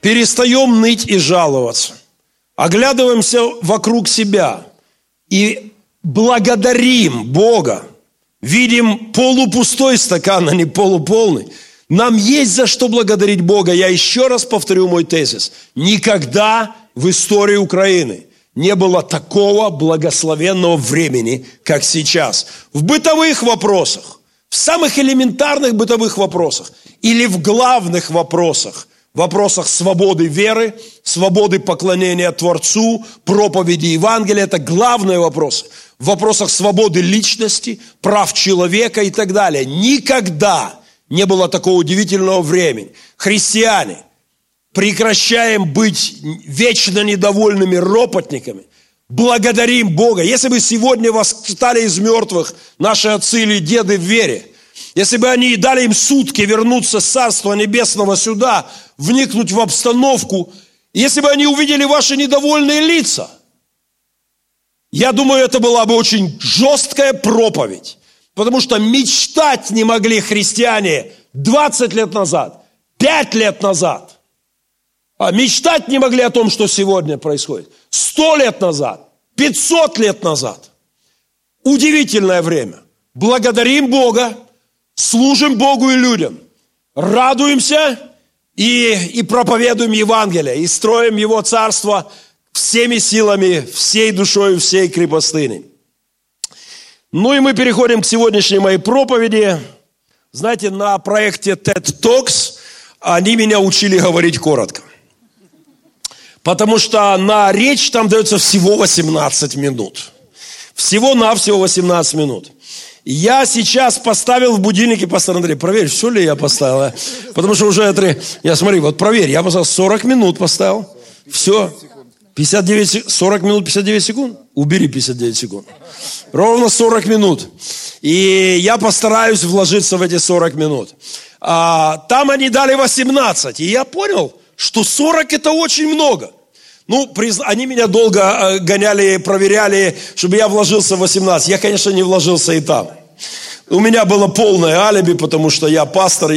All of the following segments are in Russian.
перестаем ныть и жаловаться, оглядываемся вокруг себя и благодарим Бога, видим полупустой стакан, а не полуполный, нам есть за что благодарить Бога. Я еще раз повторю мой тезис. Никогда в истории Украины не было такого благословенного времени, как сейчас. В бытовых вопросах, в самых элементарных бытовых вопросах или в главных вопросах, вопросах свободы веры, свободы поклонения Творцу, проповеди Евангелия, это главные вопросы. В вопросах свободы личности, прав человека и так далее. Никогда не было такого удивительного времени. Христиане, прекращаем быть вечно недовольными ропотниками, благодарим Бога. Если бы сегодня восстали из мертвых наши отцы или деды в вере, если бы они дали им сутки вернуться с Царства Небесного сюда, вникнуть в обстановку, если бы они увидели ваши недовольные лица, я думаю, это была бы очень жесткая проповедь. Потому что мечтать не могли христиане 20 лет назад, 5 лет назад. А мечтать не могли о том, что сегодня происходит. 100 лет назад, 500 лет назад. Удивительное время. Благодарим Бога, служим Богу и людям, радуемся и, и проповедуем Евангелие, и строим Его Царство всеми силами, всей душой, всей крепостыни. Ну и мы переходим к сегодняшней моей проповеди. Знаете, на проекте TED Talks они меня учили говорить коротко. Потому что на речь там дается всего 18 минут. Всего-навсего 18 минут. Я сейчас поставил в будильнике, пастор Андрей, проверь, все ли я поставил. А? Потому что уже это... Я смотри, вот проверь, я поставил 40 минут поставил. Все. 59, 40 минут 59 секунд? Убери 59 секунд. Ровно 40 минут. И я постараюсь вложиться в эти 40 минут. А, там они дали 18. И я понял, что 40 это очень много. Ну, они меня долго э, гоняли, проверяли, чтобы я вложился в 18. Я, конечно, не вложился и там. У меня было полное алиби, потому что я пастор.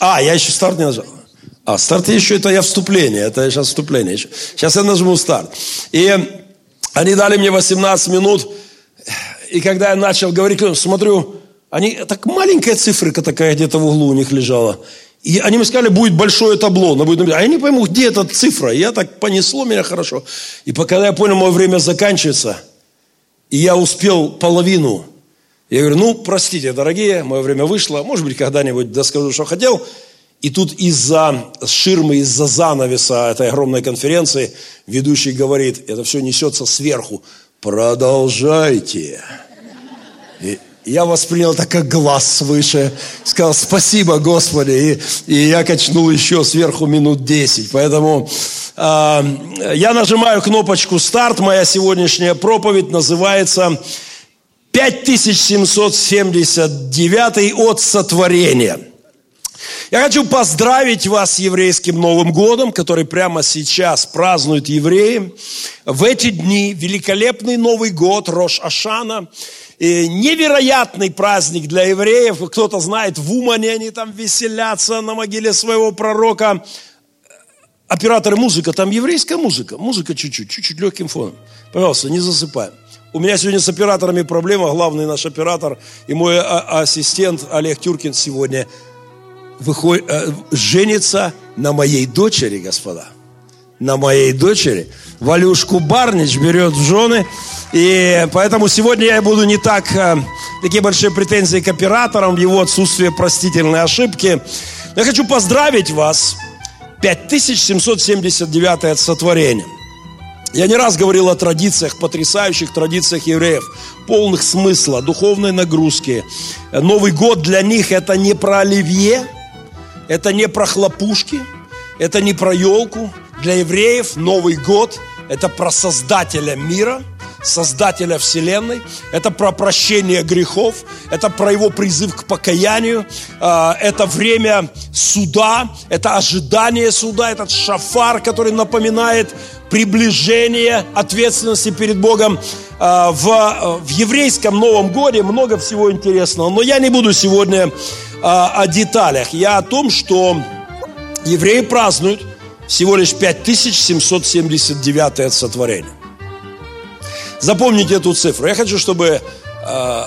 А, я еще старт не нажал. А, старт еще это я вступление, это сейчас вступление. Сейчас я нажму старт. И они дали мне 18 минут, и когда я начал говорить, смотрю, они, так маленькая циферка такая где-то в углу у них лежала. И они мне сказали, будет большое табло. Но будет... А я не пойму, где эта цифра. Я так понесло меня хорошо. И пока я понял, мое время заканчивается, и я успел половину, я говорю, ну, простите, дорогие, мое время вышло, может быть, когда-нибудь доскажу, что хотел. И тут из-за ширмы, из-за занавеса этой огромной конференции ведущий говорит, это все несется сверху, продолжайте. И я воспринял это как глаз свыше, сказал спасибо Господи, и, и я качнул еще сверху минут 10. Поэтому э, я нажимаю кнопочку старт, моя сегодняшняя проповедь называется 5779 от сотворения. Я хочу поздравить вас с еврейским Новым годом, который прямо сейчас празднуют евреи. В эти дни великолепный Новый год, Рош Ашана, невероятный праздник для евреев. Кто-то знает, в Умане они там веселятся на могиле своего пророка. Операторы музыка, там еврейская музыка. Музыка чуть-чуть, чуть-чуть легким фоном. Пожалуйста, не засыпаем. У меня сегодня с операторами проблема. Главный наш оператор и мой а, ассистент Олег Тюркин сегодня выходит, э, женится на моей дочери, господа. На моей дочери. Валюшку Барнич берет в жены. И поэтому сегодня я буду не так, э, такие большие претензии к операторам, его отсутствие простительной ошибки. Я хочу поздравить вас. 5779 от сотворения. Я не раз говорил о традициях, потрясающих традициях евреев, полных смысла, духовной нагрузки. Новый год для них это не про оливье, это не про хлопушки, это не про елку. Для евреев Новый год – это про Создателя мира, Создателя Вселенной, это про прощение грехов, это про его призыв к покаянию, а, это время суда, это ожидание суда, этот шафар, который напоминает приближение ответственности перед Богом. А, в, в еврейском Новом Годе много всего интересного, но я не буду сегодня о деталях. Я о том, что евреи празднуют всего лишь 5779 сотворение. Запомните эту цифру. Я хочу, чтобы... Э,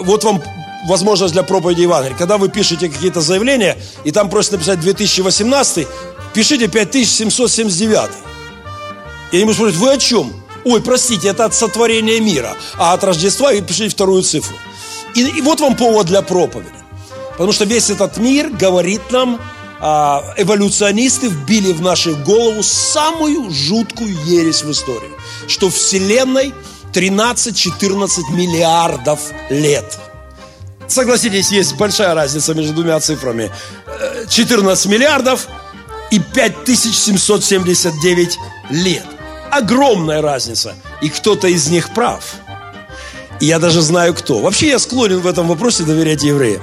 вот вам возможность для проповеди Евангелия. Когда вы пишете какие-то заявления, и там просят написать 2018, пишите 5779. И они будут спрашивать, вы о чем? Ой, простите, это от сотворения мира. А от Рождества и пишите вторую цифру. И, и вот вам повод для проповеди. Потому что весь этот мир говорит нам, а, эволюционисты вбили в нашу голову самую жуткую ересь в истории. Что Вселенной 13-14 миллиардов лет. Согласитесь, есть большая разница между двумя цифрами. 14 миллиардов и 5779 лет. Огромная разница. И кто-то из них прав. И я даже знаю кто. Вообще я склонен в этом вопросе доверять евреям.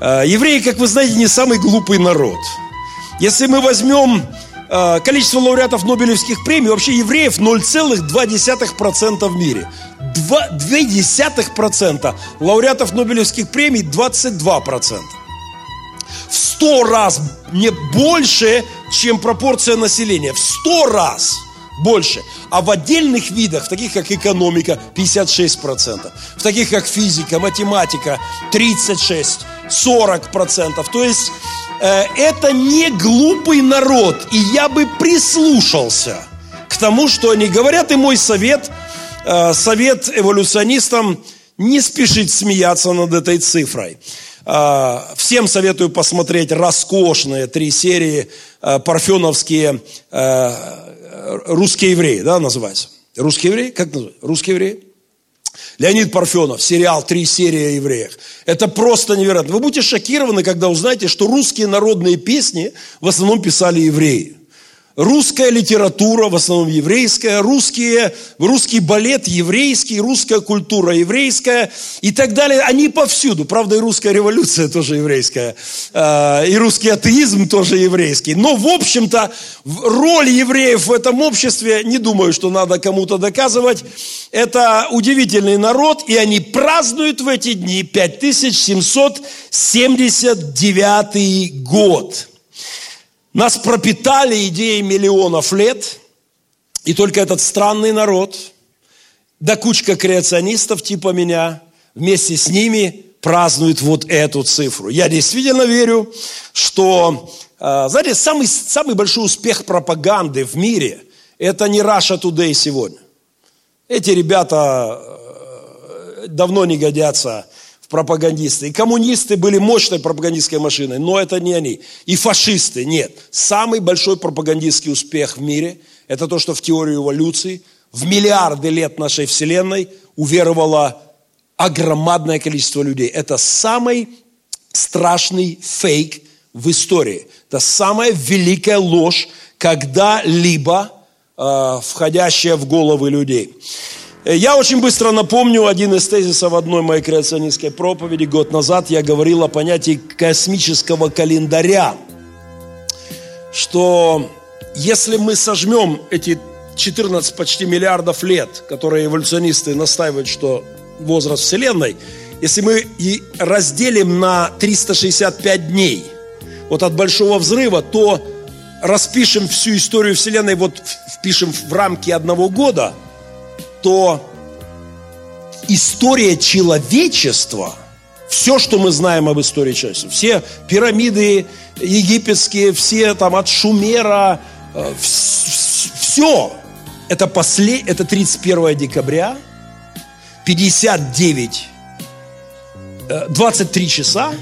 Э, евреи, как вы знаете, не самый глупый народ. Если мы возьмем э, количество лауреатов Нобелевских премий, вообще евреев 0,2% в мире. 0,2% лауреатов Нобелевских премий 22%. В 100 раз не больше, чем пропорция населения. В 100 раз больше. А в отдельных видах, таких как экономика, 56%. В таких как физика, математика, 36%. 40%. То есть э, это не глупый народ. И я бы прислушался к тому, что они говорят. И мой совет, э, совет эволюционистам, не спешить смеяться над этой цифрой. Э, всем советую посмотреть роскошные три серии э, парфеновские э, русские евреи, да, называется. Русские евреи? Как называется? Русские евреи? Леонид Парфенов, сериал «Три серии о евреях». Это просто невероятно. Вы будете шокированы, когда узнаете, что русские народные песни в основном писали евреи. Русская литература, в основном еврейская, русские, русский балет еврейский, русская культура еврейская и так далее. Они повсюду. Правда, и русская революция тоже еврейская, а, и русский атеизм тоже еврейский. Но, в общем-то, роль евреев в этом обществе, не думаю, что надо кому-то доказывать, это удивительный народ, и они празднуют в эти дни 5779 год. Нас пропитали идеи миллионов лет, и только этот странный народ, да кучка креационистов типа меня, вместе с ними празднует вот эту цифру. Я действительно верю, что, а, знаете, самый, самый большой успех пропаганды в мире – это не Russia Today сегодня. Эти ребята э, давно не годятся пропагандисты. И коммунисты были мощной пропагандистской машиной, но это не они. И фашисты, нет. Самый большой пропагандистский успех в мире – это то, что в теорию эволюции в миллиарды лет нашей Вселенной уверовало огромадное количество людей. Это самый страшный фейк в истории. Это самая великая ложь, когда-либо э, входящая в головы людей. Я очень быстро напомню один из тезисов одной моей креационистской проповеди. Год назад я говорил о понятии космического календаря. Что если мы сожмем эти 14 почти миллиардов лет, которые эволюционисты настаивают, что возраст Вселенной, если мы и разделим на 365 дней, вот от Большого Взрыва, то распишем всю историю Вселенной, вот впишем в рамки одного года – что история человечества, все, что мы знаем об истории человечества, все пирамиды египетские, все там от Шумера, э, все, это, послед... это 31 декабря, 59, 23 э, часа,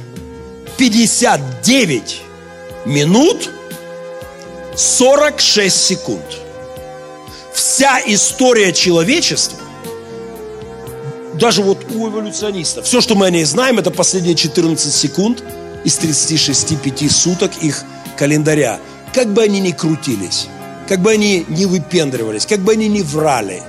59 минут, 46 секунд – вся история человечества, даже вот у эволюционистов, все, что мы о ней знаем, это последние 14 секунд из 36-5 суток их календаря. Как бы они ни крутились, как бы они ни выпендривались, как бы они ни врали,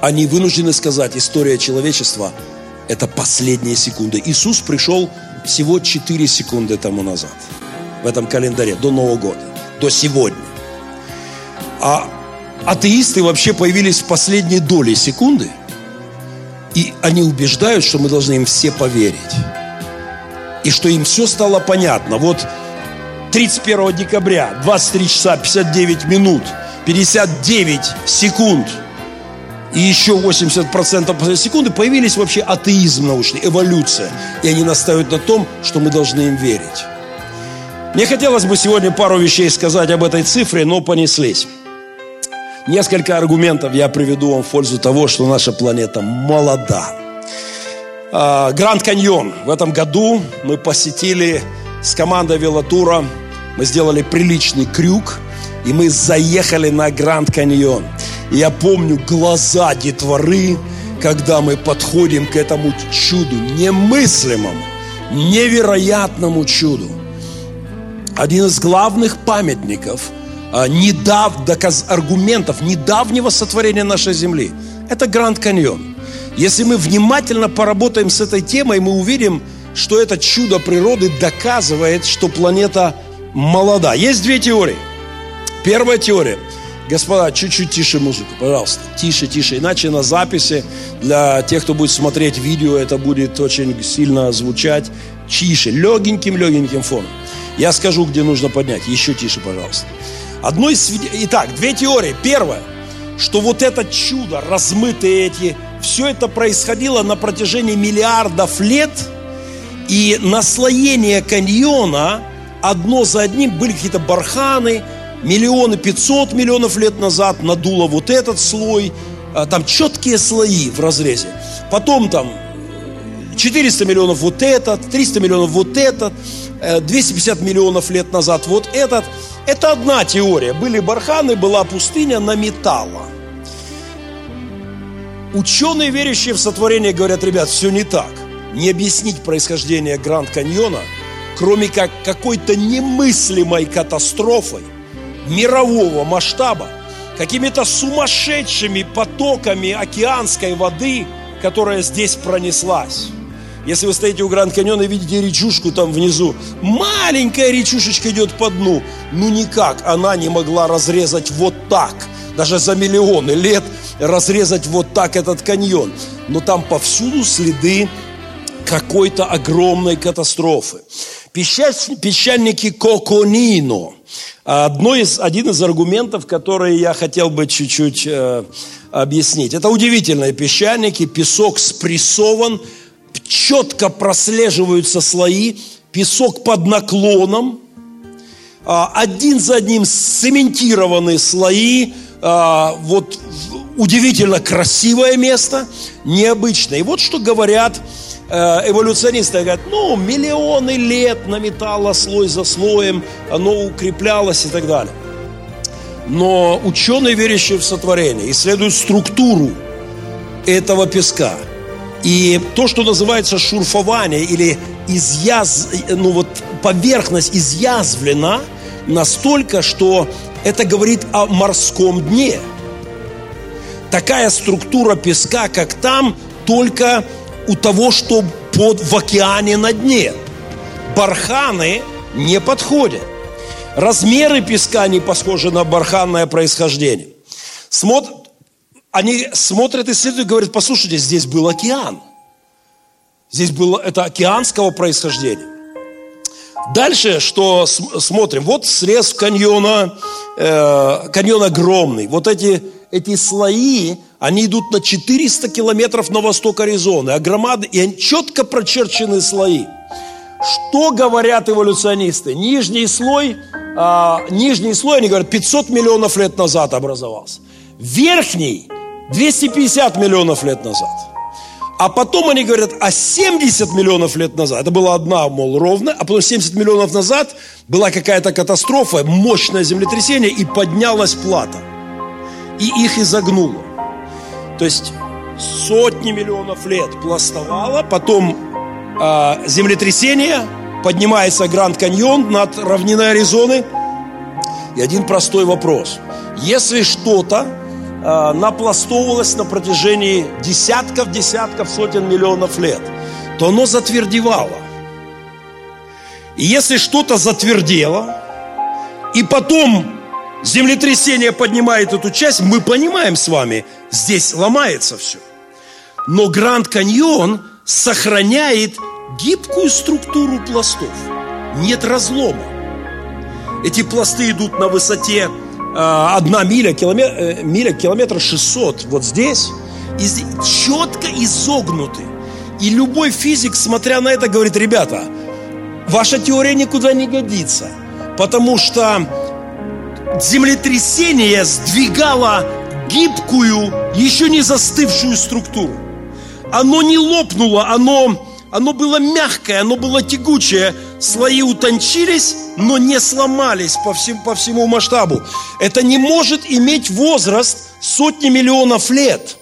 они вынуждены сказать, история человечества – это последние секунды. Иисус пришел всего 4 секунды тому назад в этом календаре, до Нового года, до сегодня. А атеисты вообще появились в последней доли секунды, и они убеждают, что мы должны им все поверить. И что им все стало понятно. Вот 31 декабря, 23 часа 59 минут, 59 секунд и еще 80% секунды появились вообще атеизм научный, эволюция. И они настаивают на том, что мы должны им верить. Мне хотелось бы сегодня пару вещей сказать об этой цифре, но понеслись. Несколько аргументов я приведу вам в пользу того, что наша планета молода. А, Гранд Каньон. В этом году мы посетили с командой велотура, мы сделали приличный крюк, и мы заехали на Гранд Каньон. И я помню глаза детворы, когда мы подходим к этому чуду, немыслимому, невероятному чуду. Один из главных памятников – недав, доказ, аргументов недавнего сотворения нашей Земли. Это Гранд Каньон. Если мы внимательно поработаем с этой темой, мы увидим, что это чудо природы доказывает, что планета молода. Есть две теории. Первая теория. Господа, чуть-чуть тише музыку, пожалуйста. Тише, тише. Иначе на записи для тех, кто будет смотреть видео, это будет очень сильно звучать. Тише, легеньким-легеньким фоном. Я скажу, где нужно поднять. Еще тише, пожалуйста. Одно из Итак, две теории. Первая, что вот это чудо, размытые эти, все это происходило на протяжении миллиардов лет, и наслоение каньона одно за одним были какие-то барханы, миллионы, 500 миллионов лет назад надуло вот этот слой, а, там четкие слои в разрезе. Потом там 400 миллионов вот этот, 300 миллионов вот этот, 250 э, миллионов лет назад вот этот – это одна теория. Были барханы, была пустыня на металла. Ученые, верящие в сотворение, говорят, ребят, все не так. Не объяснить происхождение Гранд Каньона, кроме как какой-то немыслимой катастрофой мирового масштаба, какими-то сумасшедшими потоками океанской воды, которая здесь пронеслась. Если вы стоите у Гранд Каньона и видите речушку там внизу, маленькая речушечка идет по дну. Ну никак она не могла разрезать вот так, даже за миллионы лет разрезать вот так этот каньон. Но там повсюду следы какой-то огромной катастрофы. Песчаники Коконино. Одно из, один из аргументов, которые я хотел бы чуть-чуть э, объяснить. Это удивительные песчаники, песок спрессован, четко прослеживаются слои, песок под наклоном, а, один за одним цементированные слои, а, вот удивительно красивое место, необычное. И вот что говорят э, эволюционисты, говорят, ну, миллионы лет наметало слой за слоем, оно укреплялось и так далее. Но ученые, верящие в сотворение, исследуют структуру этого песка – и то, что называется шурфование или изъяз, ну вот поверхность изъязвлена настолько, что это говорит о морском дне. Такая структура песка, как там, только у того, что под, в океане на дне. Барханы не подходят. Размеры песка не похожи на барханное происхождение. Смотр, они смотрят, и говорят, послушайте, здесь был океан. Здесь было это океанского происхождения. Дальше, что смотрим, вот срез каньона, э, каньон огромный. Вот эти, эти слои, они идут на 400 километров на восток Аризоны, а и они четко прочерченные слои. Что говорят эволюционисты? Нижний слой, э, нижний слой, они говорят, 500 миллионов лет назад образовался. Верхний 250 миллионов лет назад. А потом они говорят, а 70 миллионов лет назад, это была одна, мол, ровно, а потом 70 миллионов назад была какая-то катастрофа, мощное землетрясение, и поднялась плата. И их изогнуло. То есть сотни миллионов лет пластовало, потом э, землетрясение, поднимается Гранд Каньон над равниной Аризоны. И один простой вопрос. Если что-то напластовывалось на протяжении десятков, десятков, сотен миллионов лет, то оно затвердевало. И если что-то затвердело, и потом землетрясение поднимает эту часть, мы понимаем с вами, здесь ломается все. Но Гранд Каньон сохраняет гибкую структуру пластов. Нет разлома. Эти пласты идут на высоте э, одна миля, километр, э, миля, километр 600. Вот здесь. И четко изогнуты. И любой физик, смотря на это, говорит, ребята, ваша теория никуда не годится. Потому что землетрясение сдвигало гибкую, еще не застывшую структуру. Оно не лопнуло, оно, оно было мягкое, оно было тягучее. Слои утончились, но не сломались по, всем, по всему масштабу. Это не может иметь возраст сотни миллионов лет.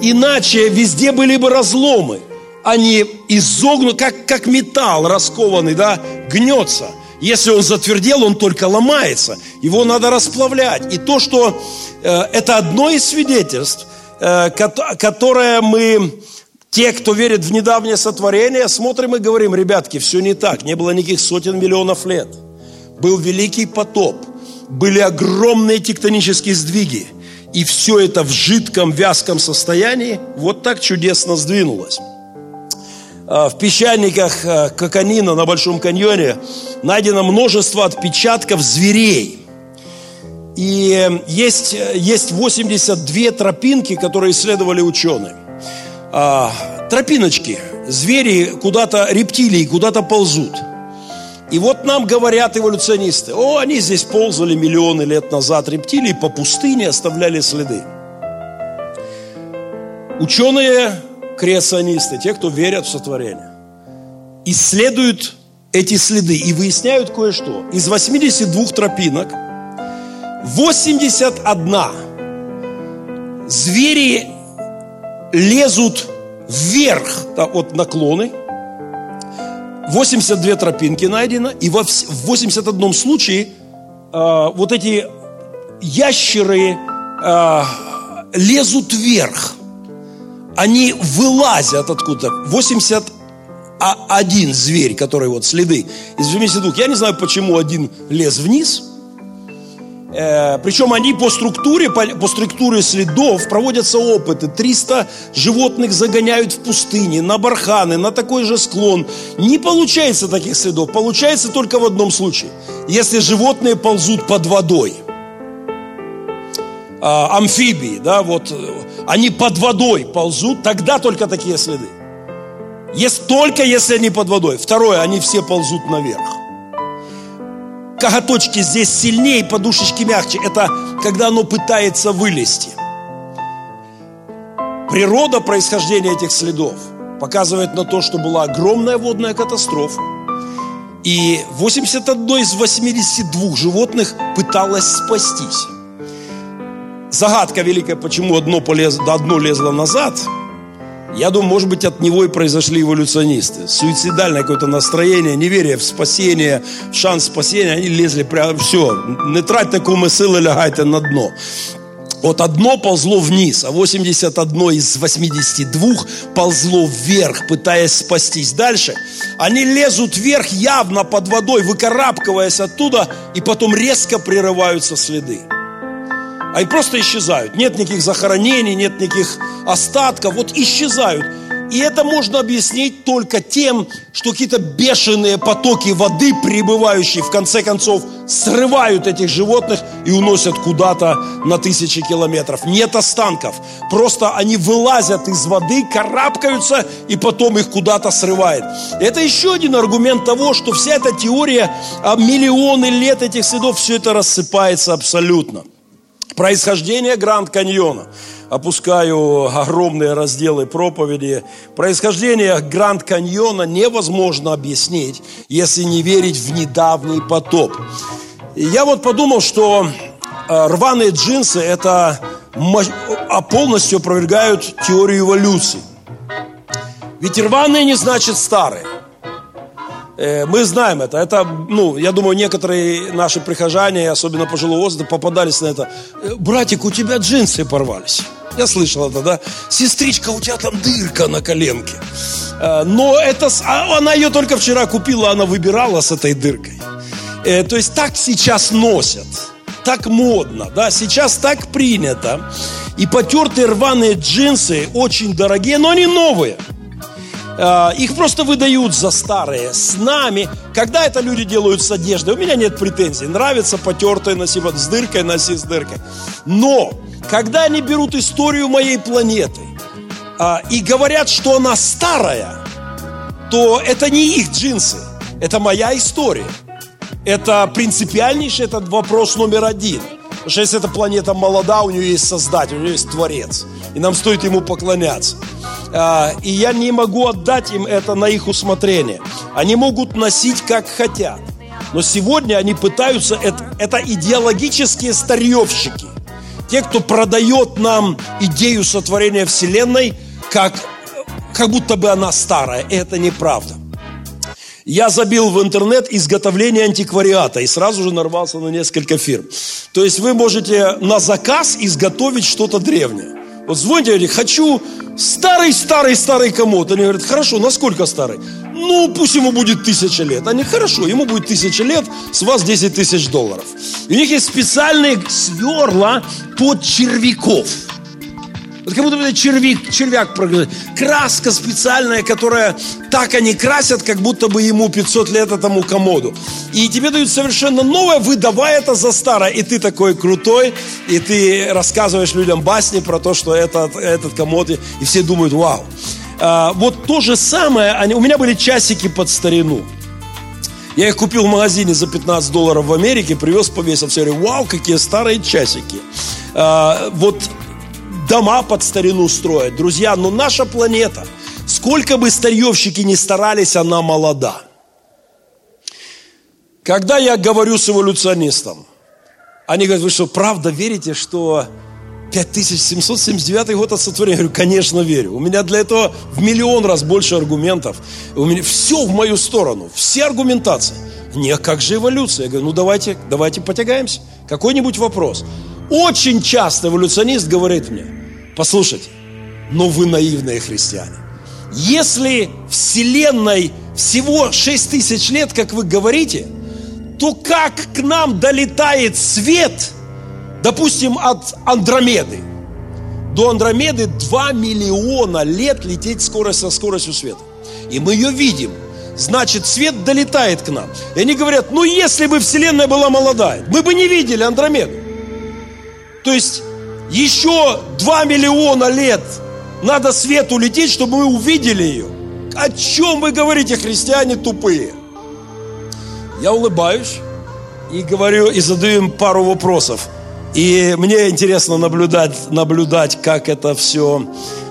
Иначе везде были бы разломы. Они изогнуты, как, как металл раскованный, да, гнется – если он затвердел, он только ломается. Его надо расплавлять. И то, что э, это одно из свидетельств, э, которое мы, те, кто верит в недавнее сотворение, смотрим и говорим, ребятки, все не так. Не было никаких сотен миллионов лет. Был великий потоп. Были огромные тектонические сдвиги. И все это в жидком, вязком состоянии вот так чудесно сдвинулось. Э, в песчаниках э, Коканина на Большом каньоне найдено множество отпечатков зверей. И есть, есть 82 тропинки, которые исследовали ученые. А, тропиночки, звери куда-то, рептилии куда-то ползут. И вот нам говорят эволюционисты, о, они здесь ползали миллионы лет назад, рептилии по пустыне оставляли следы. Ученые креационисты, те, кто верят в сотворение, исследуют эти следы и выясняют кое-что. Из 82 тропинок 81 звери лезут вверх да, от наклоны. 82 тропинки найдено, и в 81 случае э, вот эти ящеры э, лезут вверх они вылазят откуда-то. 81 зверь, который вот следы из 82. Я не знаю, почему один лез вниз. Э, причем они по структуре, по, по структуре следов проводятся опыты. 300 животных загоняют в пустыне, на барханы, на такой же склон. Не получается таких следов. Получается только в одном случае. Если животные ползут под водой – а, амфибии, да, вот, они под водой ползут, тогда только такие следы. Есть только если они под водой. Второе, они все ползут наверх. Коготочки здесь сильнее, подушечки мягче. Это когда оно пытается вылезти. Природа происхождения этих следов показывает на то, что была огромная водная катастрофа. И 81 из 82 животных пыталось спастись загадка великая, почему одно, полез, одно лезло назад, я думаю, может быть, от него и произошли эволюционисты. Суицидальное какое-то настроение, неверие в спасение, в шанс спасения, они лезли прямо, все, не тратьте кому силы, лягайте на дно. Вот одно ползло вниз, а 81 из 82 ползло вверх, пытаясь спастись. Дальше они лезут вверх явно под водой, выкарабкиваясь оттуда, и потом резко прерываются следы а и просто исчезают. Нет никаких захоронений, нет никаких остатков, вот исчезают. И это можно объяснить только тем, что какие-то бешеные потоки воды, прибывающие, в конце концов, срывают этих животных и уносят куда-то на тысячи километров. Нет останков. Просто они вылазят из воды, карабкаются, и потом их куда-то срывает. Это еще один аргумент того, что вся эта теория, а миллионы лет этих следов, все это рассыпается абсолютно. Происхождение Гранд Каньона. Опускаю огромные разделы проповеди. Происхождение Гранд Каньона невозможно объяснить, если не верить в недавний потоп. Я вот подумал, что э, рваные джинсы это а полностью опровергают теорию эволюции. Ведь рваные не значит старые. Э, мы знаем это. Это, ну, я думаю, некоторые наши прихожане, особенно пожилого возраста, попадались на это. «Э, Братик, у тебя джинсы порвались. Я слышал это, да? Сестричка, у тебя там дырка на коленке. Э, но это, а она ее только вчера купила, она выбирала с этой дыркой. То есть так сейчас носят. Так модно, да? Сейчас так принято. И потертые рваные джинсы очень дорогие, но они новые. Э, их просто выдают за старые. С нами, когда это люди делают с одеждой, у меня нет претензий. Нравится потертое носи с дыркой, носи с дыркой. Но, когда они берут историю моей планеты э, и говорят, что она старая, то это не их джинсы, это моя история. Это принципиальнейший этот вопрос номер один. Потому что если эта планета молода, у нее есть Создатель, у нее есть Творец. И нам стоит ему поклоняться. А, и я не могу отдать им это на их усмотрение. Они могут носить как хотят. Но сегодня они пытаются, это, это идеологические старьевщики. Те, кто продает нам идею сотворения Вселенной, как, как будто бы она старая. Это неправда. Я забил в интернет изготовление антиквариата и сразу же нарвался на несколько фирм. То есть вы можете на заказ изготовить что-то древнее. Вот звоните, говорите, хочу старый-старый-старый комод. Они говорят, хорошо, насколько старый? Ну, пусть ему будет тысяча лет. Они, хорошо, ему будет тысяча лет, с вас 10 тысяч долларов. И у них есть специальные сверла под червяков. Вот как будто бы червяк, червяк прогрызает. Краска специальная, которая так они красят, как будто бы ему 500 лет этому комоду. И тебе дают совершенно новое, выдавая это за старое. И ты такой крутой, и ты рассказываешь людям басни про то, что этот, этот комод, и все думают, вау. А, вот то же самое, они, у меня были часики под старину. Я их купил в магазине за 15 долларов в Америке, привез, повесил. Все говорю, вау, какие старые часики. А, вот дома под старину строят. Друзья, но наша планета, сколько бы старьевщики ни старались, она молода. Когда я говорю с эволюционистом, они говорят, вы что, правда верите, что 5779 год от сотворения? Я говорю, конечно верю. У меня для этого в миллион раз больше аргументов. У меня все в мою сторону, все аргументации. Не, как же эволюция? Я говорю, ну давайте, давайте потягаемся. Какой-нибудь вопрос. Очень часто эволюционист говорит мне, послушайте, но вы наивные христиане. Если Вселенной всего 6 тысяч лет, как вы говорите, то как к нам долетает свет, допустим, от Андромеды? До Андромеды 2 миллиона лет лететь скорость со скоростью света. И мы ее видим. Значит, свет долетает к нам. И они говорят, ну если бы Вселенная была молодая, мы бы не видели Андромеду. То есть еще 2 миллиона лет надо свету лететь, чтобы мы увидели ее. О чем вы говорите, христиане тупые? Я улыбаюсь и говорю, и задаю им пару вопросов. И мне интересно наблюдать, наблюдать, как это все...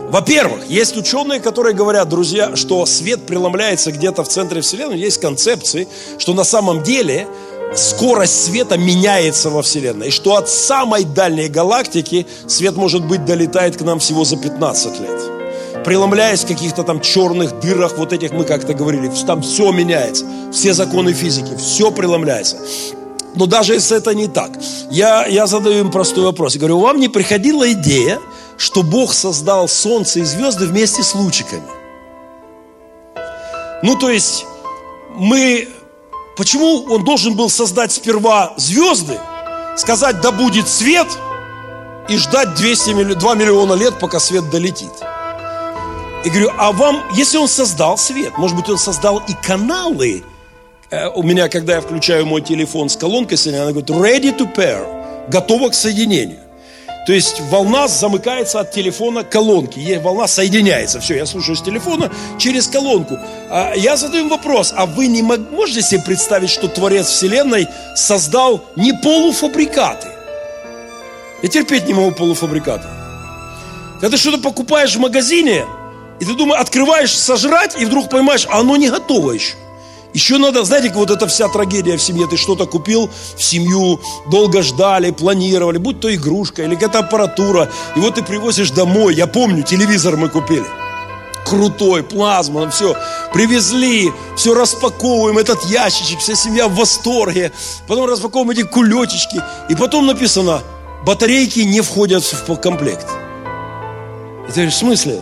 Во-первых, есть ученые, которые говорят, друзья, что свет преломляется где-то в центре Вселенной. Есть концепции, что на самом деле скорость света меняется во Вселенной. И что от самой дальней галактики свет, может быть, долетает к нам всего за 15 лет. Преломляясь в каких-то там черных дырах, вот этих мы как-то говорили, там все меняется. Все законы физики, все преломляется. Но даже если это не так, я, я задаю им простой вопрос. Я говорю, вам не приходила идея, что Бог создал Солнце и звезды вместе с лучиками? Ну, то есть, мы Почему он должен был создать сперва звезды, сказать, да будет свет, и ждать 200, 2 миллиона лет, пока свет долетит? И говорю, а вам, если он создал свет, может быть, он создал и каналы, э, у меня, когда я включаю мой телефон с колонкой, она говорит, ready to pair, готова к соединению. То есть волна замыкается от телефона к колонке. Волна соединяется. Все, я слушаю с телефона через колонку. А я задаю им вопрос. А вы не можете себе представить, что Творец Вселенной создал не полуфабрикаты? Я терпеть не могу полуфабрикаты. Когда ты что-то покупаешь в магазине, и ты думаешь, открываешь сожрать, и вдруг поймаешь, а оно не готово еще. Еще надо, знаете, вот эта вся трагедия в семье. Ты что-то купил в семью, долго ждали, планировали, будь то игрушка или какая-то аппаратура. И вот ты привозишь домой. Я помню, телевизор мы купили. Крутой, плазма, все. Привезли, все распаковываем, этот ящичек, вся семья в восторге. Потом распаковываем эти кулечечки. И потом написано, батарейки не входят в комплект. Говоришь, в смысле?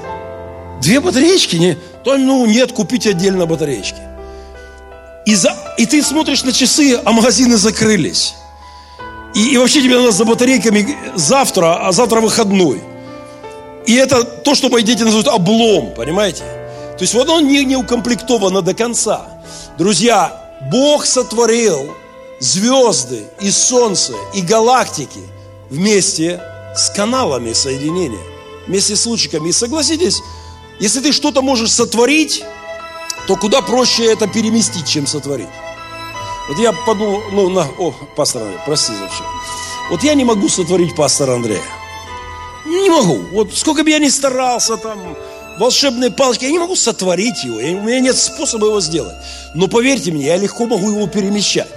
Две батареечки? Не? То, ну, нет, купить отдельно батареечки. И, за, и ты смотришь на часы, а магазины закрылись. И, и вообще тебе надо за батарейками завтра, а завтра выходной. И это то, что мои дети называют облом, понимаете? То есть вот он не, не укомплектовано до конца. Друзья, Бог сотворил звезды и солнце и галактики вместе с каналами соединения, вместе с лучиками. И согласитесь, если ты что-то можешь сотворить, то куда проще это переместить, чем сотворить. Вот я подумал, ну, на, о, пастор Андрей, прости за все. Вот я не могу сотворить пастора Андрея. Не могу. Вот сколько бы я ни старался, там, волшебные палочки, я не могу сотворить его. У меня нет способа его сделать. Но поверьте мне, я легко могу его перемещать.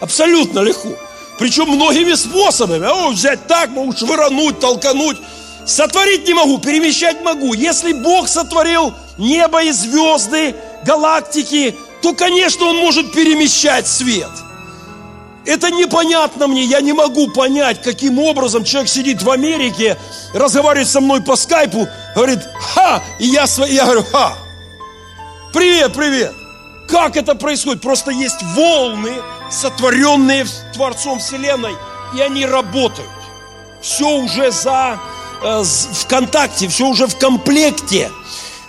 Абсолютно легко. Причем многими способами. О, взять так, могу швырануть, толкануть. Сотворить не могу, перемещать могу. Если Бог сотворил небо и звезды, галактики, то, конечно, Он может перемещать свет. Это непонятно мне, я не могу понять, каким образом человек сидит в Америке, разговаривает со мной по скайпу, говорит, ха, и я, я говорю, ха. Привет, привет. Как это происходит? Просто есть волны, сотворенные Творцом Вселенной, и они работают. Все уже за, э, в контакте, все уже в комплекте.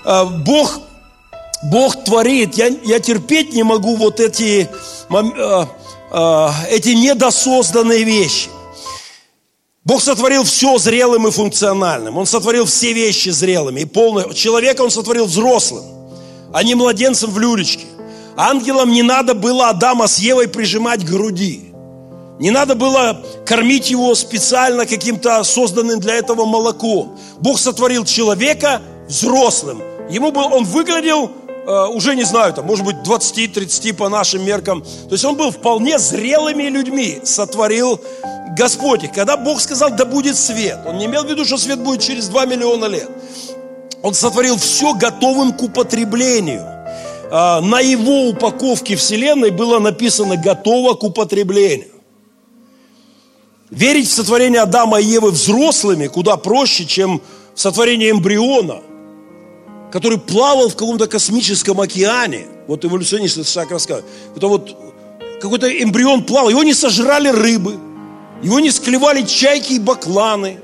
Э, Бог, Бог творит. Я, я терпеть не могу вот эти, э, э, эти недосозданные вещи. Бог сотворил все зрелым и функциональным. Он сотворил все вещи зрелыми и полным. Человека Он сотворил взрослым, а не младенцем в люлечке. Ангелам не надо было Адама с Евой прижимать к груди. Не надо было кормить его специально каким-то созданным для этого молоком. Бог сотворил человека взрослым. Ему был, он выглядел, уже не знаю, там, может быть, 20-30 по нашим меркам. То есть он был вполне зрелыми людьми, сотворил Господь их. Когда Бог сказал, да будет свет, он не имел в виду, что свет будет через 2 миллиона лет. Он сотворил все готовым к употреблению. А, на его упаковке Вселенной было написано «готово к употреблению». Верить в сотворение Адама и Евы взрослыми куда проще, чем в сотворение эмбриона, который плавал в каком-то космическом океане. Вот эволюционисты так рассказывают. Это вот какой-то эмбрион плавал, его не сожрали рыбы, его не склевали чайки и бакланы.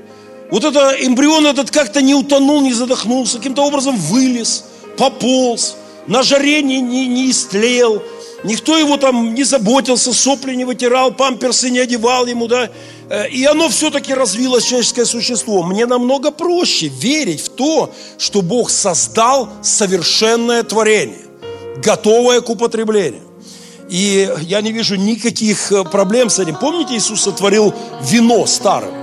Вот это эмбрион этот как-то не утонул, не задохнулся, каким-то образом вылез, пополз – на жаре не, не, не истлел, никто его там не заботился, сопли не вытирал, памперсы не одевал ему, да, и оно все-таки развилось человеческое существо. Мне намного проще верить в то, что Бог создал совершенное творение, готовое к употреблению. И я не вижу никаких э, проблем с этим. Помните, Иисус сотворил вино старым?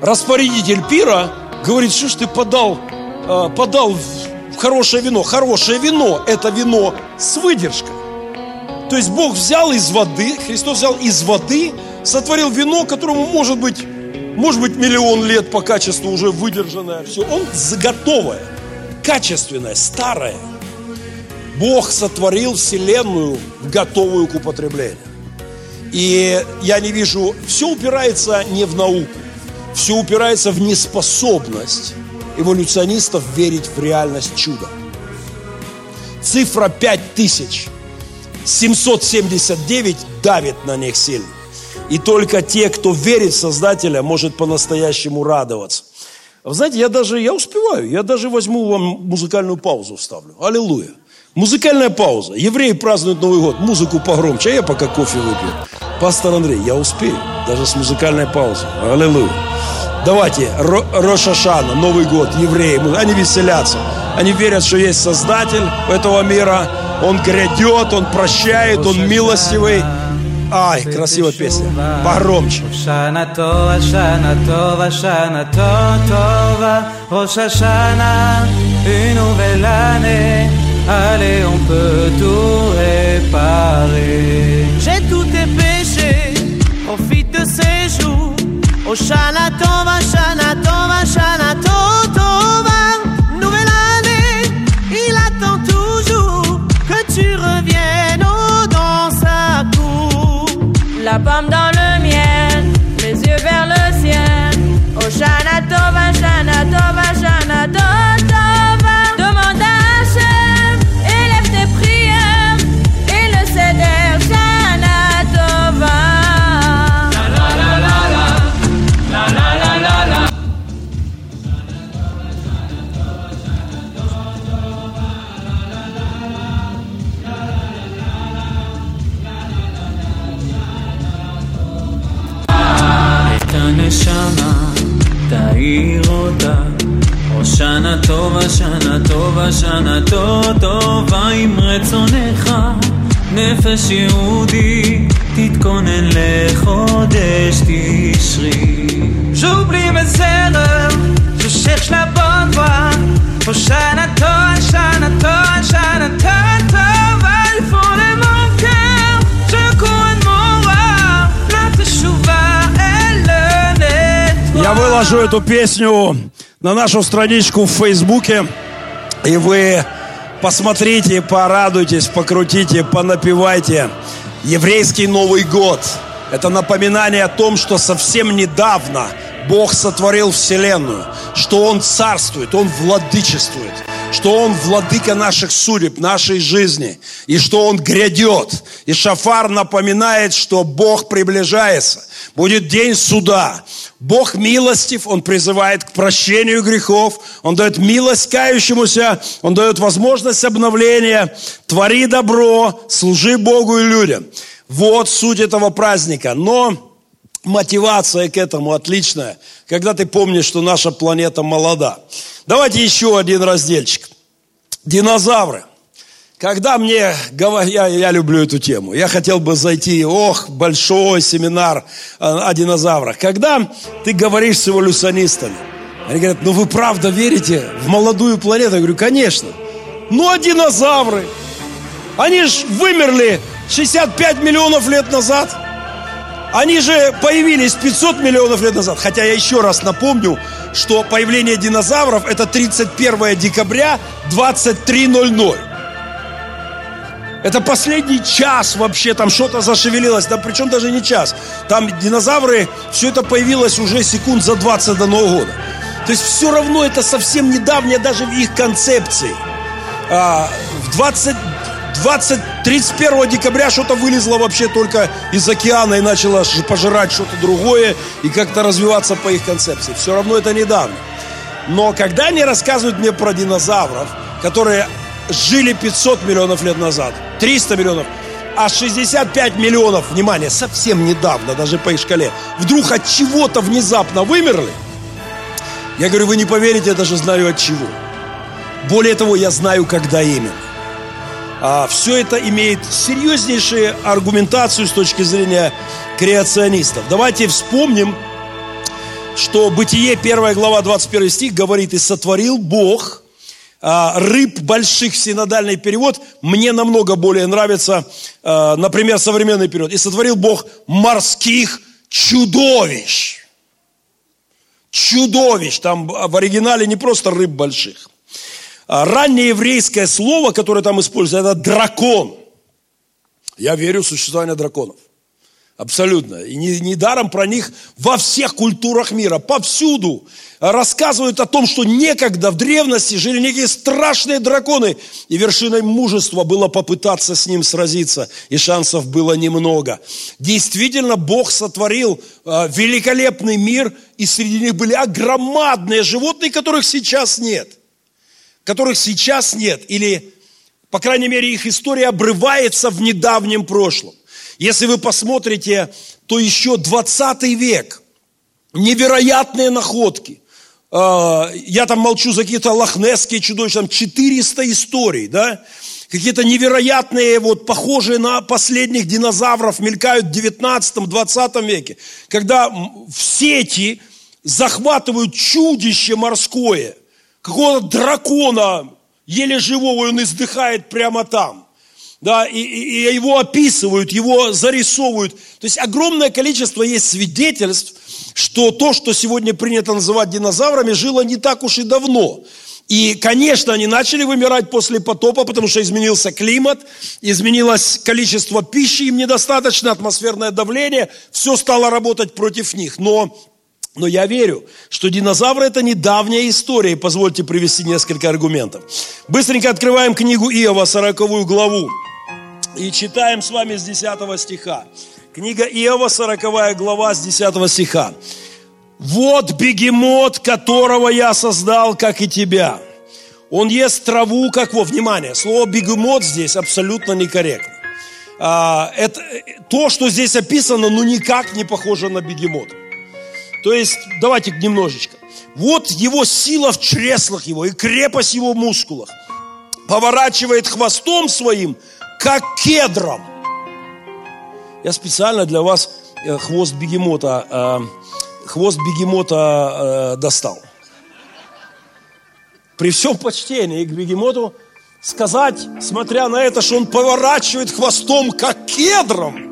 Распорядитель пира говорит, что ж ты подал, э, подал хорошее вино. Хорошее вино – это вино с выдержкой. То есть Бог взял из воды, Христос взял из воды, сотворил вино, которому может быть, может быть миллион лет по качеству уже выдержанное. Все, он готовое, качественное, старое. Бог сотворил Вселенную готовую к употреблению. И я не вижу, все упирается не в науку, все упирается в неспособность эволюционистов верить в реальность чуда. Цифра 5779 давит на них сильно. И только те, кто верит в Создателя, может по-настоящему радоваться. Вы знаете, я даже, я успеваю, я даже возьму вам музыкальную паузу вставлю. Аллилуйя. Музыкальная пауза. Евреи празднуют Новый год, музыку погромче, а я пока кофе выпью. Пастор Андрей, я успею, даже с музыкальной паузой. Аллилуйя. Давайте, Рошашана, Новый год, евреи, они веселятся. Они верят, что есть Создатель этого мира. Он грядет, Он прощает, Он милостивый. Ай, красивая песня. Погромче. Allez, on peut tout réparer. Oshana Tova, Shana Tova, Shana Tova. Nouvelle année, il attend toujours que tu reviennes au dans sa cour. La pomme לחודש תשרי J'oublie mes erreurs, je cherche la bonne voie Oh Shana Tova, Shana Tova, Shana Tova Il faut de mon cœur, je couronne mon roi La teshuva est le nettoie Я выложу эту песню на нашу страничку в Фейсбуке, И вы посмотрите, порадуйтесь, покрутите, понапевайте. Еврейский Новый год – это напоминание о том, что совсем недавно Бог сотворил Вселенную, что Он царствует, Он владычествует, что Он владыка наших судеб, нашей жизни, и что Он грядет. И Шафар напоминает, что Бог приближается. Будет день суда. Бог милостив, Он призывает к прощению грехов, Он дает милость кающемуся, Он дает возможность обновления. Твори добро, служи Богу и людям. Вот суть этого праздника. Но мотивация к этому отличная, когда ты помнишь, что наша планета молода. Давайте еще один разделчик. Динозавры. Когда мне говорят, я, я люблю эту тему, я хотел бы зайти, ох, большой семинар о, о динозаврах. Когда ты говоришь с эволюционистами, они говорят, ну вы правда верите в молодую планету? Я говорю, конечно. Ну а динозавры? Они же вымерли 65 миллионов лет назад. Они же появились 500 миллионов лет назад. Хотя я еще раз напомню, что появление динозавров это 31 декабря 23.00. Это последний час вообще, там что-то зашевелилось, да причем даже не час. Там динозавры, все это появилось уже секунд за 20 до Нового года. То есть все равно это совсем недавнее даже в их концепции. А, в 20, 20, 31 декабря что-то вылезло вообще только из океана и начало пожирать что-то другое и как-то развиваться по их концепции. Все равно это недавно. Но когда они рассказывают мне про динозавров, которые жили 500 миллионов лет назад, 300 миллионов, а 65 миллионов, внимание, совсем недавно, даже по их шкале, вдруг от чего-то внезапно вымерли, я говорю, вы не поверите, я даже знаю от чего. Более того, я знаю, когда именно. А, все это имеет серьезнейшую аргументацию с точки зрения креационистов. Давайте вспомним, что Бытие 1 глава 21 стих говорит, «И сотворил Бог а, рыб больших, синодальный перевод, мне намного более нравится, а, например, современный перевод. «И сотворил Бог морских чудовищ». Чудовищ, там в оригинале не просто рыб больших. А раннее еврейское слово, которое там используется, это дракон. Я верю в существование драконов. Абсолютно. И недаром не про них во всех культурах мира, повсюду рассказывают о том, что некогда в древности жили некие страшные драконы, и вершиной мужества было попытаться с ним сразиться, и шансов было немного. Действительно, Бог сотворил э, великолепный мир, и среди них были огромадные животные, которых сейчас нет. Которых сейчас нет, или, по крайней мере, их история обрывается в недавнем прошлом. Если вы посмотрите, то еще 20 век, невероятные находки. А, я там молчу за какие-то лохнесские чудовища, там 400 историй, да, какие-то невероятные, вот похожие на последних динозавров, мелькают в 19-20 веке, когда в сети захватывают чудище морское, какого-то дракона, еле живого, он издыхает прямо там да, и, и его описывают, его зарисовывают. То есть огромное количество есть свидетельств, что то, что сегодня принято называть динозаврами, жило не так уж и давно. И, конечно, они начали вымирать после потопа, потому что изменился климат, изменилось количество пищи, им недостаточно, атмосферное давление, все стало работать против них. Но но я верю, что динозавры это недавняя история. И позвольте привести несколько аргументов. Быстренько открываем книгу Иова, 40 главу. И читаем с вами с 10 стиха. Книга Иова, 40 глава, с 10 стиха. «Вот бегемот, которого я создал, как и тебя. Он ест траву, как во». Внимание, слово «бегемот» здесь абсолютно некорректно. А, это, то, что здесь описано, ну никак не похоже на бегемот. То есть, давайте немножечко. Вот его сила в чреслах его и крепость его в мускулах. Поворачивает хвостом своим, как кедром. Я специально для вас э, хвост бегемота, э, хвост бегемота э, достал. При всем почтении к бегемоту сказать, смотря на это, что он поворачивает хвостом, как кедром –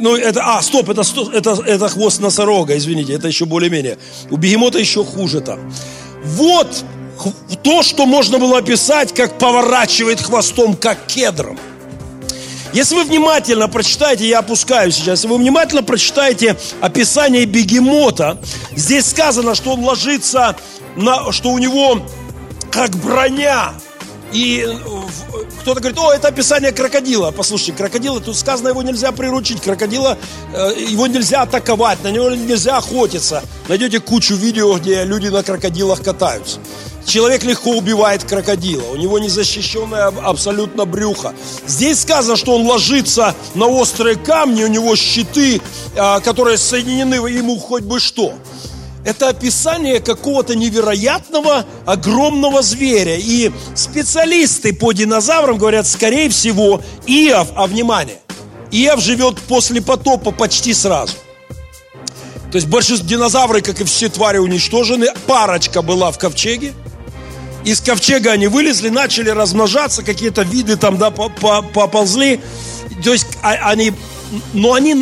ну, это, а, стоп, это, это, это хвост носорога, извините, это еще более-менее. У бегемота еще хуже там. Вот то, что можно было описать, как поворачивает хвостом, как кедром. Если вы внимательно прочитаете, я опускаю сейчас, если вы внимательно прочитаете описание бегемота, здесь сказано, что он ложится, на, что у него как броня, и э, кто-то говорит, о, это описание крокодила. Послушайте, крокодила, тут сказано, его нельзя приручить. Крокодила, э, его нельзя атаковать, на него нельзя охотиться. Найдете кучу видео, где люди на крокодилах катаются. Человек легко убивает крокодила. У него незащищенное абсолютно брюхо. Здесь сказано, что он ложится на острые камни, у него щиты, э, которые соединены ему хоть бы что это описание какого-то невероятного, огромного зверя. И специалисты по динозаврам говорят, скорее всего, Иов, а внимание, Иов живет после потопа почти сразу. То есть большинство динозавры, как и все твари, уничтожены. Парочка была в ковчеге. Из ковчега они вылезли, начали размножаться, какие-то виды там да, поползли. То есть а, они, но они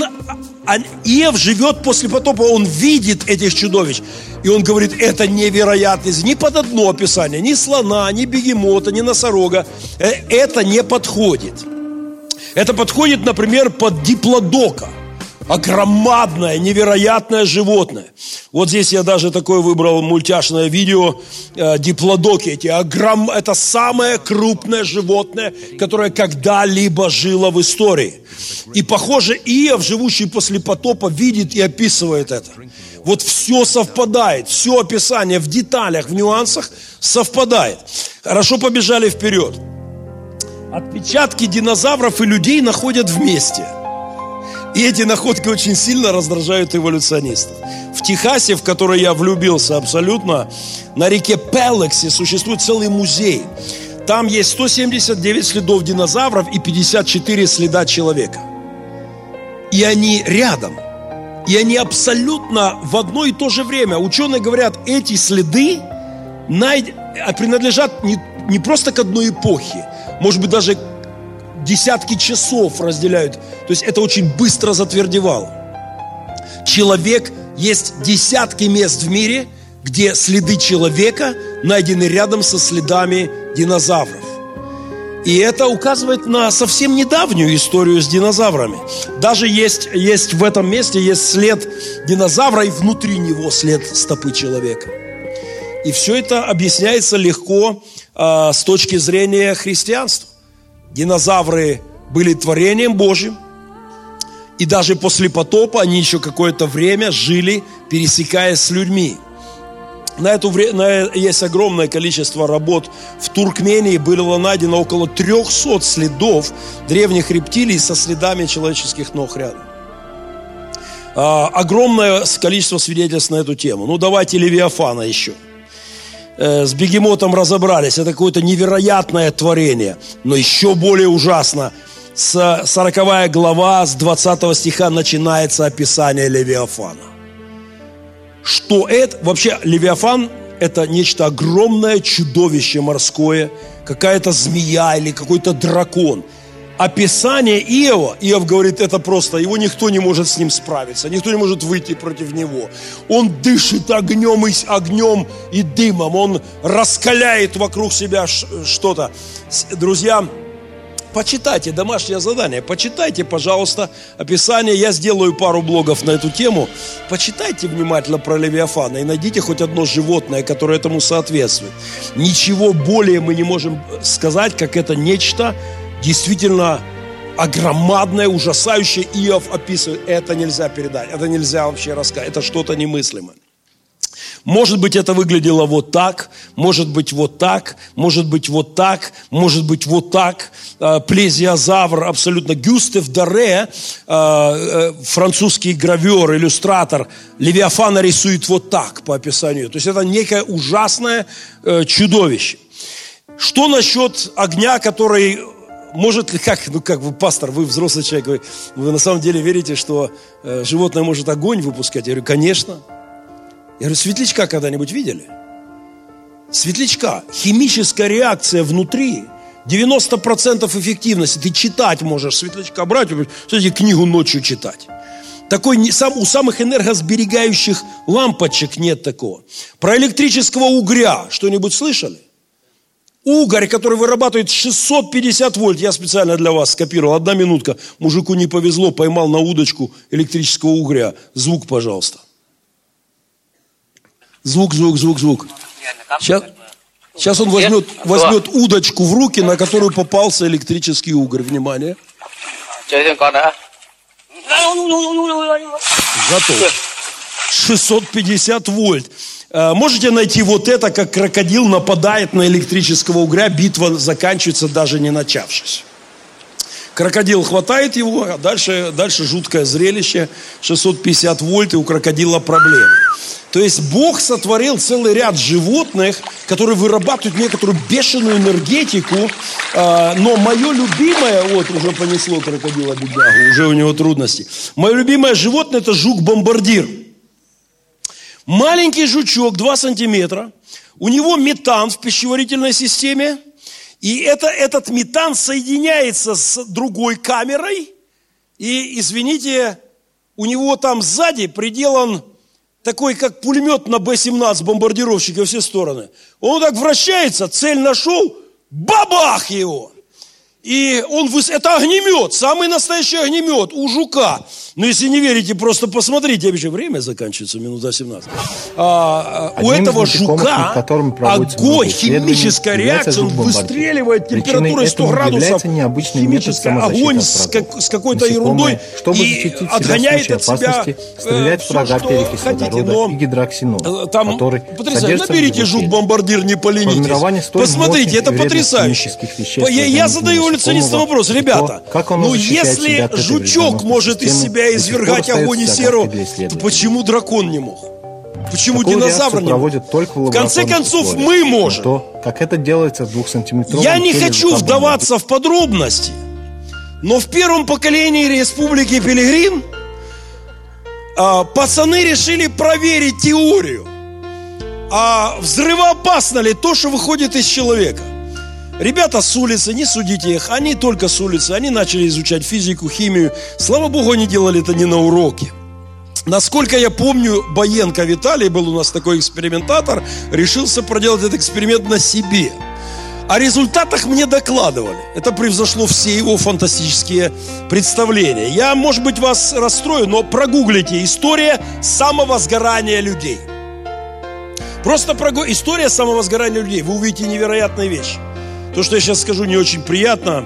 Иов живет после потопа, он видит этих чудовищ. И он говорит, это невероятно. Ни под одно описание, ни слона, ни бегемота, ни носорога. Э, это не подходит. Это подходит, например, под диплодока. Огромадное, невероятное животное. Вот здесь я даже такое выбрал мультяшное видео. Э, диплодоки эти. Огром... Это самое крупное животное, которое когда-либо жило в истории. И похоже, Иов, живущий после потопа, видит и описывает это. Вот все совпадает, все описание в деталях, в нюансах совпадает. Хорошо побежали вперед. Отпечатки динозавров и людей находят вместе. И эти находки очень сильно раздражают эволюционистов. В Техасе, в который я влюбился абсолютно, на реке Пелексе существует целый музей – там есть 179 следов динозавров и 54 следа человека. И они рядом. И они абсолютно в одно и то же время. Ученые говорят, эти следы принадлежат не, не просто к одной эпохе, может быть, даже десятки часов разделяют. То есть это очень быстро затвердевало. Человек есть десятки мест в мире, где следы человека найдены рядом со следами динозавров. И это указывает на совсем недавнюю историю с динозаврами. Даже есть, есть в этом месте есть след динозавра и внутри него след стопы человека. И все это объясняется легко э, с точки зрения христианства. Динозавры были творением Божьим, и даже после потопа они еще какое-то время жили, пересекаясь с людьми. На эту на, есть огромное количество работ. В Туркмении было найдено около 300 следов древних рептилий со следами человеческих ног рядом. А, огромное количество свидетельств на эту тему. Ну, давайте Левиафана еще. Э, с бегемотом разобрались. Это какое-то невероятное творение. Но еще более ужасно. С 40 глава, с 20 стиха начинается описание Левиафана что это, вообще Левиафан это нечто огромное, чудовище морское, какая-то змея или какой-то дракон. Описание Иова, Иов говорит, это просто, его никто не может с ним справиться, никто не может выйти против него. Он дышит огнем и, огнем и дымом, он раскаляет вокруг себя что-то. Друзья, почитайте домашнее задание, почитайте, пожалуйста, описание. Я сделаю пару блогов на эту тему. Почитайте внимательно про Левиафана и найдите хоть одно животное, которое этому соответствует. Ничего более мы не можем сказать, как это нечто действительно огромадное, ужасающее. Иов описывает, это нельзя передать, это нельзя вообще рассказать, это что-то немыслимое. Может быть, это выглядело вот так, может быть, вот так, может быть, вот так, может быть, вот так. А, плезиозавр абсолютно. Гюстев Даре, а, э, французский гравер, иллюстратор, Левиафана рисует вот так по описанию. То есть это некое ужасное э, чудовище. Что насчет огня, который может ли, как, ну как вы, пастор, вы взрослый человек, вы, вы на самом деле верите, что э, животное может огонь выпускать? Я говорю, конечно. Я говорю, светлячка когда-нибудь видели? Светлячка, химическая реакция внутри, 90% эффективности. Ты читать можешь, светлячка брать, кстати, книгу ночью читать. Такой, сам, у самых энергосберегающих лампочек нет такого. Про электрического угря что-нибудь слышали? Угорь, который вырабатывает 650 вольт, я специально для вас скопировал, одна минутка. Мужику не повезло, поймал на удочку электрического угря. Звук, пожалуйста. Звук, звук, звук, звук. Сейчас, сейчас он возьмет, возьмет удочку в руки, на которую попался электрический угорь. Внимание. Готов. 650 вольт. Э, можете найти вот это, как крокодил нападает на электрического угря, битва заканчивается даже не начавшись. Крокодил хватает его, а дальше, дальше жуткое зрелище, 650 вольт, и у крокодила проблемы. То есть Бог сотворил целый ряд животных, которые вырабатывают некоторую бешеную энергетику, а, но мое любимое, вот уже понесло крокодила беднягу, уже у него трудности. Мое любимое животное это жук-бомбардир. Маленький жучок, 2 сантиметра, у него метан в пищеварительной системе, и это, этот метан соединяется с другой камерой, и, извините, у него там сзади приделан такой, как пулемет на Б-17, бомбардировщик во все стороны. Он так вращается, цель нашел, бабах его! И он, это огнемет, самый настоящий огнемет у жука. Но ну, если не верите, просто посмотрите, я время заканчивается, минута 17. А, а у этого жука огонь, химическая реакция, он выстреливает температурой 100 градусов, химическая огонь с, как, с какой-то ерундой чтобы и отгоняет от себя стрелять в врага перекись хотите, но, и гидроксинон, э, там, который потрясающе. Наберите жук-бомбардир, не поленитесь. Посмотрите, это потрясающе. Я, я задаю эволюционистам вопрос, ребята, как он ну если жучок может из себя извергать огонь и серу, то почему дракон не мог? Почему Такую динозавр не мог? Только в, в конце концов, условиях. мы можем. То, как это делается с двухсантиметровым Я не хочу вдаваться в подробности, но в первом поколении Республики Пилигрим а, пацаны решили проверить теорию. А взрывоопасно ли то, что выходит из человека? Ребята с улицы, не судите их, они только с улицы, они начали изучать физику, химию. Слава Богу, они делали это не на уроке. Насколько я помню, Боенко Виталий был у нас такой экспериментатор, решился проделать этот эксперимент на себе. О результатах мне докладывали. Это превзошло все его фантастические представления. Я, может быть, вас расстрою, но прогуглите история самого сгорания людей. Просто прогу... история самого сгорания людей. Вы увидите невероятные вещи. То, что я сейчас скажу, не очень приятно.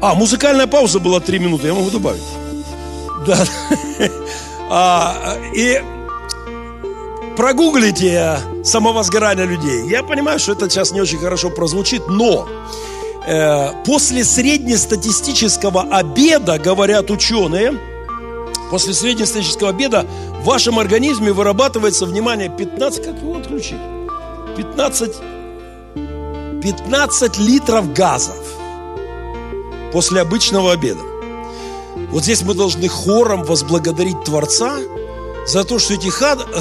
А, музыкальная пауза была три минуты, я могу добавить. Да. А, и прогуглите самовозгорание людей. Я понимаю, что это сейчас не очень хорошо прозвучит, но э, после среднестатистического обеда, говорят ученые, после среднестатистического обеда в вашем организме вырабатывается, внимание, 15, как его отключить? 15 15 литров газов после обычного обеда. Вот здесь мы должны хором возблагодарить Творца за то, что эти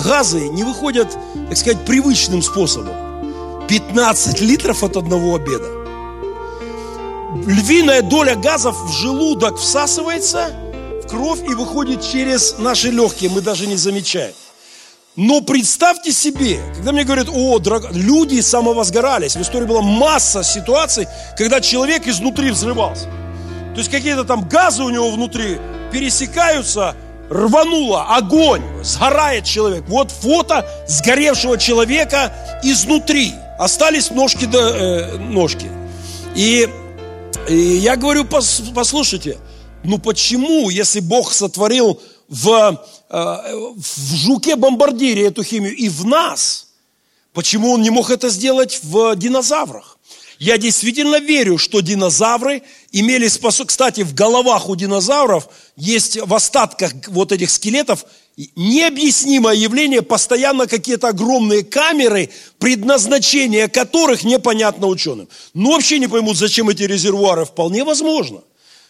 газы не выходят, так сказать, привычным способом. 15 литров от одного обеда. Львиная доля газов в желудок всасывается в кровь и выходит через наши легкие, мы даже не замечаем. Но представьте себе, когда мне говорят, о, драг... люди самовозгорались, в истории была масса ситуаций, когда человек изнутри взрывался. То есть какие-то там газы у него внутри пересекаются, рвануло, огонь, сгорает человек. Вот фото сгоревшего человека изнутри. Остались ножки до э, ножки. И, и я говорю, пос, послушайте, ну почему, если Бог сотворил в, в жуке-бомбардире эту химию и в нас. Почему он не мог это сделать в динозаврах? Я действительно верю, что динозавры имели способность... Кстати, в головах у динозавров есть в остатках вот этих скелетов необъяснимое явление, постоянно какие-то огромные камеры, предназначение которых непонятно ученым. Но вообще не поймут, зачем эти резервуары. Вполне возможно,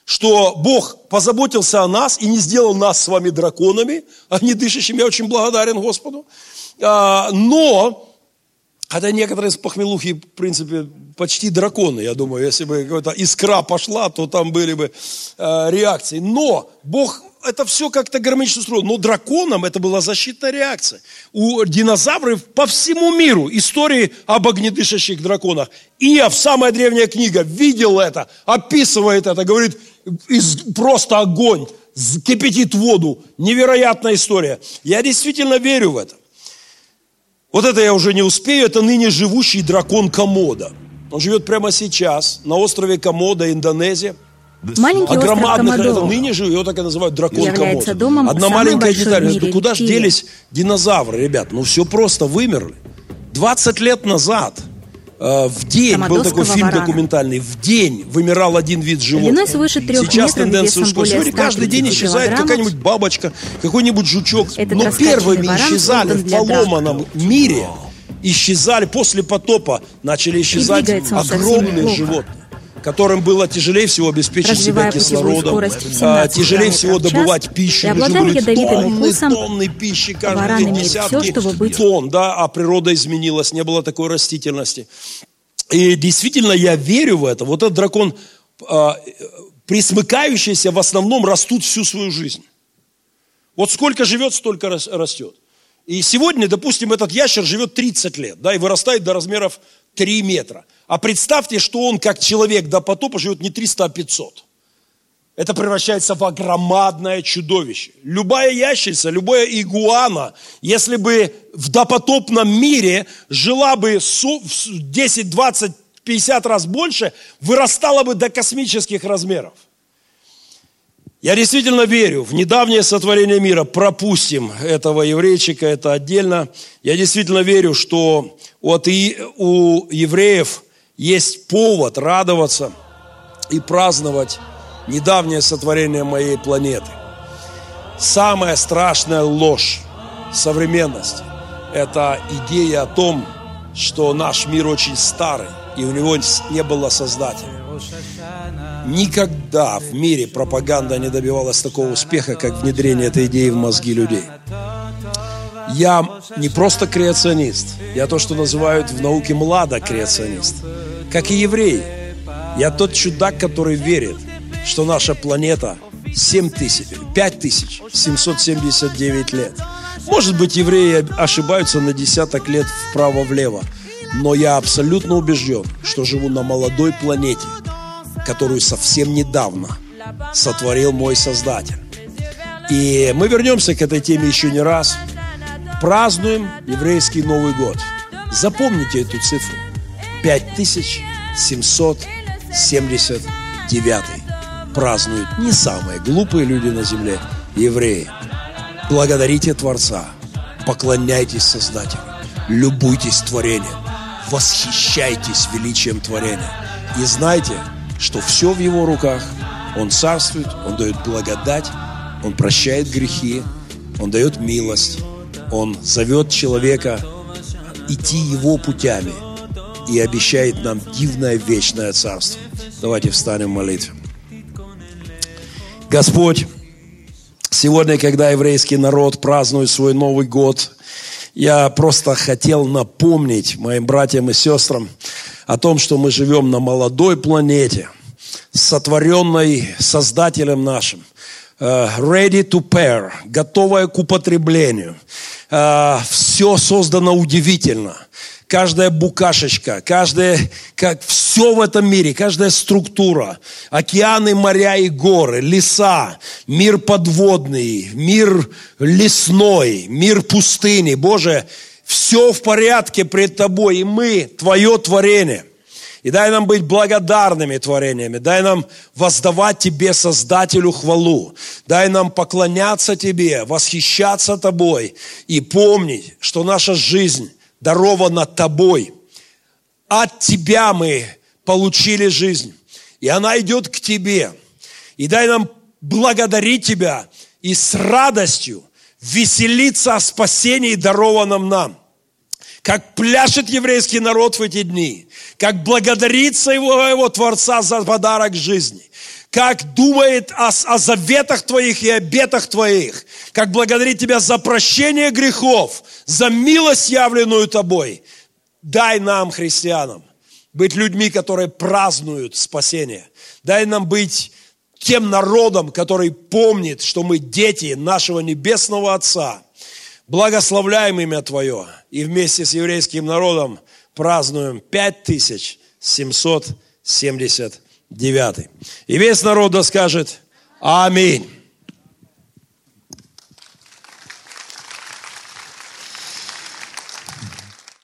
что Бог позаботился о нас и не сделал нас с вами драконами, а не дышащими. Я очень благодарен Господу. А, но Хотя некоторые с похмелухи, в принципе, почти драконы. Я думаю, если бы какая-то искра пошла, то там были бы э, реакции. Но Бог это все как-то гармонично устроил. Но драконам это была защитная реакция. У динозавров по всему миру истории об огнедышащих драконах. Иов, самая древняя книга, видел это, описывает это, говорит, из, просто огонь, кипятит воду. Невероятная история. Я действительно верю в это. Вот это я уже не успею, это ныне живущий дракон Комода. Он живет прямо сейчас на острове Комода, Индонезия. Маленький а громадных, остров это ныне же его так и называют дракон домом Одна маленькая деталь. Ну куда же делись динозавры, ребят? Ну все просто вымерли. 20 лет назад в день, был такой фильм варана. документальный, в день вымирал один вид животных. свыше трех Сейчас тенденция ушла. Сегодня каждый день исчезает какая-нибудь бабочка, какой-нибудь жучок. Этот Но первыми исчезали в поломанном мире, исчезали после потопа, начали исчезать огромные животные которым было тяжелее всего обеспечить себя кислородом, а, тяжелее всего добывать пищу. Люди тонны, тонны пищи каждый день, десятки все, тонн, да, а природа изменилась, не было такой растительности. И действительно я верю в это. Вот этот дракон, а, присмыкающийся, в основном растут всю свою жизнь. Вот сколько живет, столько растет. И сегодня, допустим, этот ящер живет 30 лет, да, и вырастает до размеров 3 метра. А представьте, что он, как человек до потопа, живет не 300, а 500. Это превращается в огромадное чудовище. Любая ящерица, любая игуана, если бы в допотопном мире жила бы 10, 20, 50 раз больше, вырастала бы до космических размеров. Я действительно верю в недавнее сотворение мира. Пропустим этого еврейчика, это отдельно. Я действительно верю, что вот и у евреев есть повод радоваться и праздновать недавнее сотворение моей планеты. Самая страшная ложь современности – это идея о том, что наш мир очень старый, и у него не было создателя. Никогда в мире пропаганда не добивалась такого успеха, как внедрение этой идеи в мозги людей. Я не просто креационист, я то, что называют в науке младокреационист. Как и еврей, я тот чудак, который верит, что наша планета 7 тысяч, 5 тысяч 779 лет. Может быть, евреи ошибаются на десяток лет вправо-влево, но я абсолютно убежден, что живу на молодой планете, которую совсем недавно сотворил мой Создатель. И мы вернемся к этой теме еще не раз – празднуем еврейский Новый год. Запомните эту цифру. 5779 празднуют не самые глупые люди на земле, евреи. Благодарите Творца, поклоняйтесь Создателю, любуйтесь творением, восхищайтесь величием творения. И знайте, что все в Его руках. Он царствует, Он дает благодать, Он прощает грехи, Он дает милость. Он зовет человека идти его путями и обещает нам дивное вечное царство. Давайте встанем в молитве. Господь, сегодня, когда еврейский народ празднует свой Новый год, я просто хотел напомнить моим братьям и сестрам о том, что мы живем на молодой планете, сотворенной Создателем нашим, э, ready to pair, готовая к употреблению – э, все создано удивительно. Каждая букашечка, каждая, как все в этом мире, каждая структура, океаны, моря и горы, леса, мир подводный, мир лесной, мир пустыни. Боже, все в порядке пред Тобой, и мы, Твое творение. И дай нам быть благодарными творениями. Дай нам воздавать Тебе, Создателю, хвалу. Дай нам поклоняться Тебе, восхищаться Тобой и помнить, что наша жизнь дарована Тобой. От Тебя мы получили жизнь. И она идет к Тебе. И дай нам благодарить Тебя и с радостью веселиться о спасении, дарованном нам. Как пляшет еврейский народ в эти дни, как благодарит своего Творца за подарок жизни, как думает о, о заветах Твоих и обетах Твоих, как благодарит Тебя за прощение грехов, за милость, явленную Тобой. Дай нам, христианам, быть людьми, которые празднуют спасение. Дай нам быть тем народом, который помнит, что мы дети нашего Небесного Отца. Благословляем имя Твое и вместе с еврейским народом празднуем 5779. И весь народ да скажет Аминь.